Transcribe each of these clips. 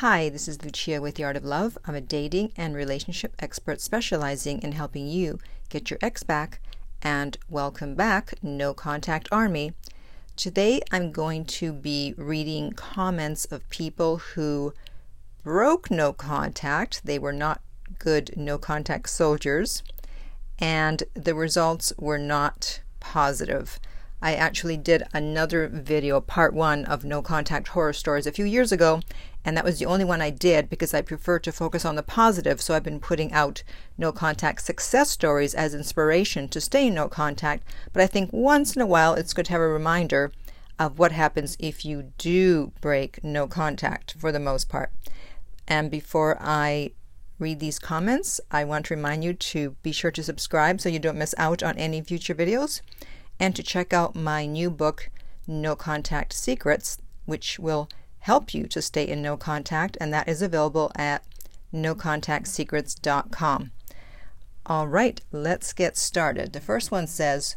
Hi, this is Lucia with The Art of Love. I'm a dating and relationship expert specializing in helping you get your ex back. And welcome back, No Contact Army. Today I'm going to be reading comments of people who broke no contact. They were not good no contact soldiers, and the results were not positive. I actually did another video, part one of no contact horror stories, a few years ago, and that was the only one I did because I prefer to focus on the positive. So I've been putting out no contact success stories as inspiration to stay in no contact. But I think once in a while it's good to have a reminder of what happens if you do break no contact for the most part. And before I read these comments, I want to remind you to be sure to subscribe so you don't miss out on any future videos and to check out my new book, No Contact Secrets, which will help you to stay in no contact, and that is available at nocontactsecrets.com. All right, let's get started. The first one says,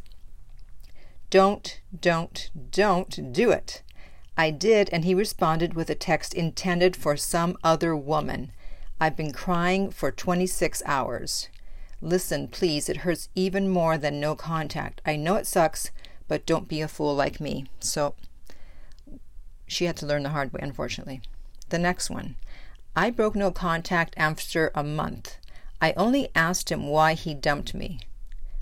Don't, don't, don't do it. I did, and he responded with a text intended for some other woman. I've been crying for 26 hours. Listen, please, it hurts even more than no contact. I know it sucks, but don't be a fool like me. So she had to learn the hard way, unfortunately. The next one I broke no contact after a month. I only asked him why he dumped me.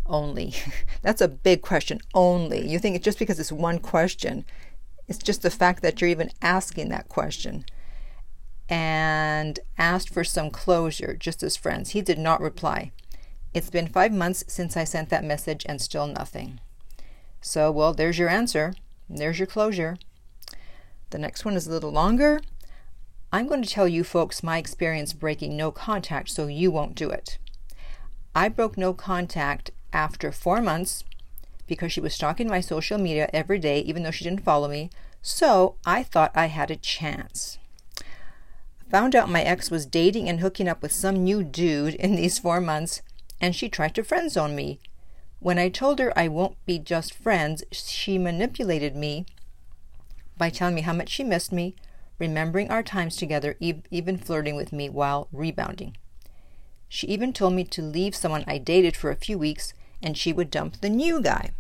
Only. That's a big question. Only. You think it's just because it's one question. It's just the fact that you're even asking that question. And asked for some closure, just as friends. He did not reply. It's been five months since I sent that message and still nothing. So, well, there's your answer. There's your closure. The next one is a little longer. I'm going to tell you folks my experience breaking no contact so you won't do it. I broke no contact after four months because she was stalking my social media every day, even though she didn't follow me, so I thought I had a chance. Found out my ex was dating and hooking up with some new dude in these four months, and she tried to friend zone me. When I told her I won't be just friends, she manipulated me by telling me how much she missed me, remembering our times together, even flirting with me while rebounding. She even told me to leave someone I dated for a few weeks and she would dump the new guy.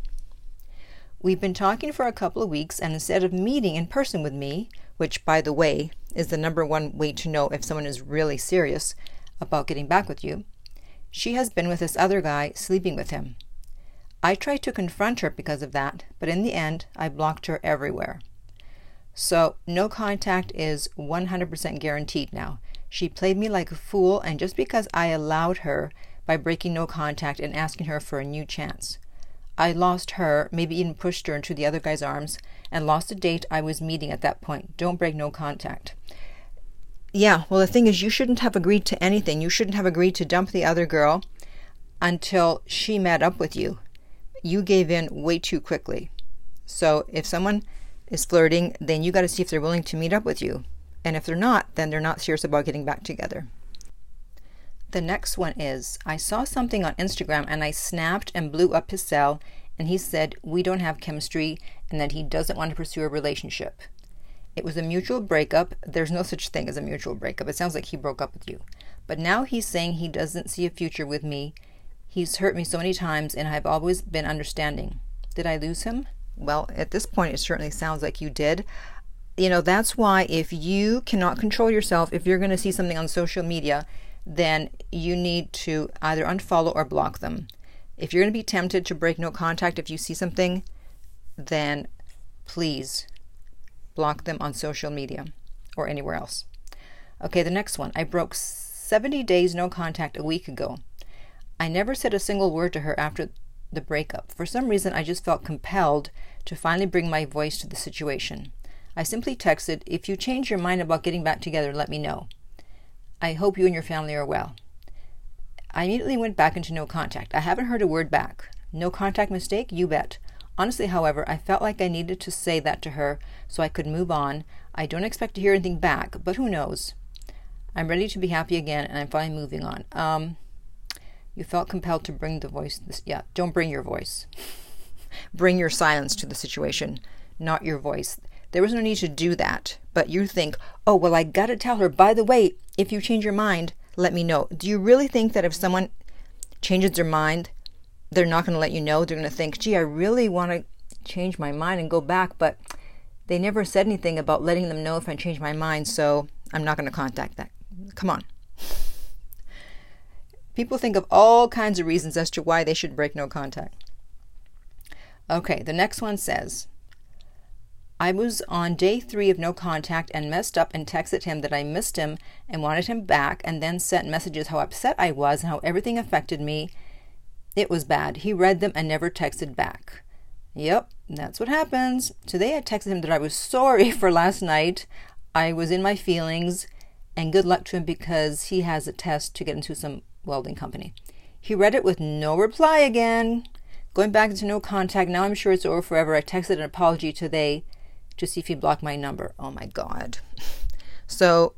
We've been talking for a couple of weeks, and instead of meeting in person with me, which, by the way, is the number one way to know if someone is really serious about getting back with you, she has been with this other guy, sleeping with him. I tried to confront her because of that, but in the end, I blocked her everywhere. So, no contact is 100% guaranteed now. She played me like a fool, and just because I allowed her by breaking no contact and asking her for a new chance. I lost her, maybe even pushed her into the other guy's arms, and lost a date I was meeting at that point. Don't break no contact. Yeah, well, the thing is, you shouldn't have agreed to anything. You shouldn't have agreed to dump the other girl until she met up with you. You gave in way too quickly. So, if someone is flirting, then you got to see if they're willing to meet up with you. And if they're not, then they're not serious about getting back together. The next one is I saw something on Instagram and I snapped and blew up his cell, and he said we don't have chemistry and that he doesn't want to pursue a relationship. It was a mutual breakup. There's no such thing as a mutual breakup. It sounds like he broke up with you. But now he's saying he doesn't see a future with me. He's hurt me so many times and I've always been understanding. Did I lose him? Well, at this point, it certainly sounds like you did. You know, that's why if you cannot control yourself, if you're going to see something on social media, then you need to either unfollow or block them. If you're going to be tempted to break no contact if you see something, then please block them on social media or anywhere else. Okay, the next one. I broke 70 days no contact a week ago. I never said a single word to her after the breakup. For some reason, I just felt compelled to finally bring my voice to the situation. I simply texted, If you change your mind about getting back together, let me know. I hope you and your family are well. I immediately went back into no contact. I haven't heard a word back. No contact mistake? You bet. Honestly, however, I felt like I needed to say that to her so I could move on. I don't expect to hear anything back, but who knows? I'm ready to be happy again and I'm finally moving on. Um, you felt compelled to bring the voice. This, yeah, don't bring your voice. bring your silence to the situation, not your voice. There was no need to do that. But you think, oh, well, I got to tell her, by the way, if you change your mind, let me know. Do you really think that if someone changes their mind, they're not going to let you know? They're going to think, gee, I really want to change my mind and go back, but they never said anything about letting them know if I change my mind, so I'm not going to contact that. Come on. People think of all kinds of reasons as to why they should break no contact. Okay, the next one says I was on day three of no contact and messed up and texted him that I missed him and wanted him back, and then sent messages how upset I was and how everything affected me. It was bad. He read them and never texted back. Yep, that's what happens. Today I texted him that I was sorry for last night. I was in my feelings, and good luck to him because he has a test to get into some welding company. He read it with no reply again. Going back into no contact. Now I'm sure it's over forever. I texted an apology today to see if he blocked my number. Oh my God. So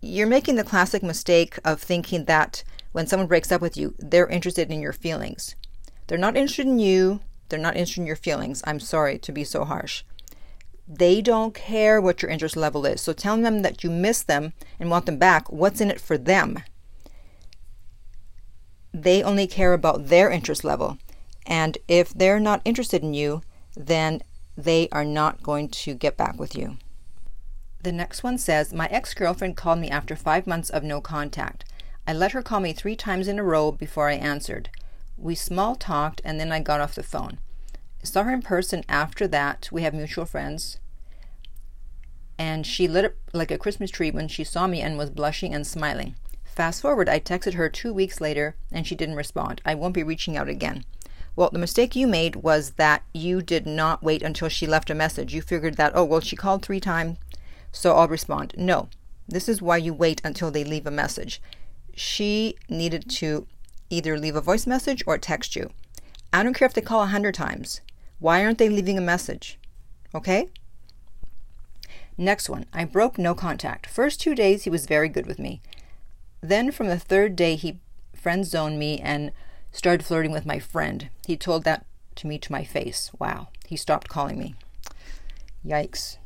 you're making the classic mistake of thinking that when someone breaks up with you, they're interested in your feelings. They're not interested in you. They're not interested in your feelings. I'm sorry to be so harsh. They don't care what your interest level is. So telling them that you miss them and want them back, what's in it for them? They only care about their interest level. And if they're not interested in you, then they are not going to get back with you. The next one says My ex girlfriend called me after five months of no contact. I let her call me three times in a row before I answered. We small talked and then I got off the phone. I saw her in person after that. We have mutual friends. And she lit up like a Christmas tree when she saw me and was blushing and smiling. Fast forward, I texted her two weeks later and she didn't respond. I won't be reaching out again. Well, the mistake you made was that you did not wait until she left a message. You figured that, oh, well, she called three times, so I'll respond. No, this is why you wait until they leave a message. She needed to either leave a voice message or text you. I don't care if they call a hundred times. Why aren't they leaving a message? Okay? Next one. I broke no contact. First two days he was very good with me. Then from the third day he friend zoned me and started flirting with my friend. He told that to me to my face. Wow. He stopped calling me. Yikes.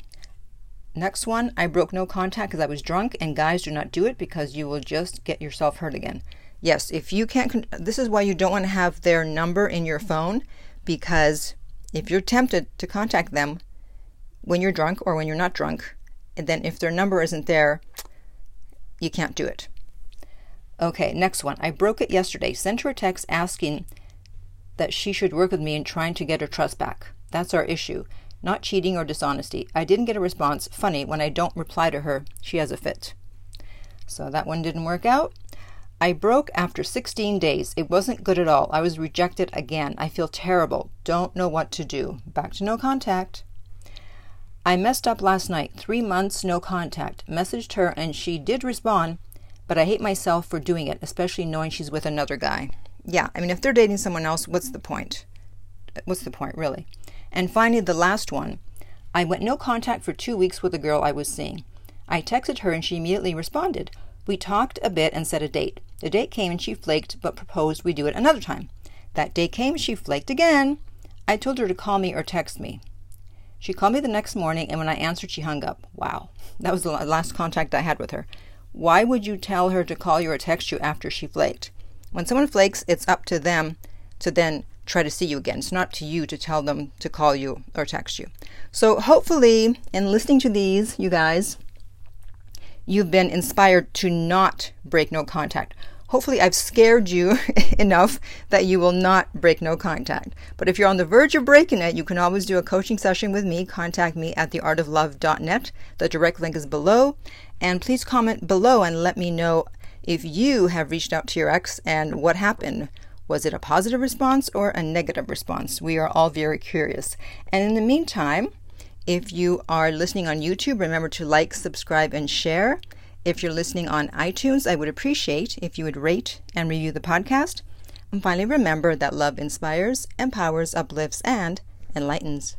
Next one, I broke no contact because I was drunk, and guys, do not do it because you will just get yourself hurt again. Yes, if you can't, con- this is why you don't want to have their number in your phone because if you're tempted to contact them when you're drunk or when you're not drunk, then if their number isn't there, you can't do it. Okay, next one. I broke it yesterday. Sent her a text asking that she should work with me in trying to get her trust back. That's our issue. Not cheating or dishonesty. I didn't get a response. Funny, when I don't reply to her, she has a fit. So that one didn't work out. I broke after 16 days. It wasn't good at all. I was rejected again. I feel terrible. Don't know what to do. Back to no contact. I messed up last night. Three months, no contact. Messaged her and she did respond, but I hate myself for doing it, especially knowing she's with another guy. Yeah, I mean, if they're dating someone else, what's the point? What's the point, really? And finally, the last one. I went no contact for two weeks with a girl I was seeing. I texted her and she immediately responded. We talked a bit and set a date. The date came and she flaked, but proposed we do it another time. That day came, she flaked again. I told her to call me or text me. She called me the next morning, and when I answered, she hung up. Wow. That was the last contact I had with her. Why would you tell her to call you or text you after she flaked? When someone flakes, it's up to them to then try to see you again. It's not to you to tell them to call you or text you. So, hopefully, in listening to these, you guys, you've been inspired to not break no contact. Hopefully, I've scared you enough that you will not break no contact. But if you're on the verge of breaking it, you can always do a coaching session with me. Contact me at theartoflove.net. The direct link is below. And please comment below and let me know if you have reached out to your ex and what happened. Was it a positive response or a negative response? We are all very curious. And in the meantime, if you are listening on YouTube, remember to like, subscribe, and share. If you're listening on iTunes, I would appreciate if you would rate and review the podcast. And finally, remember that love inspires, empowers, uplifts, and enlightens.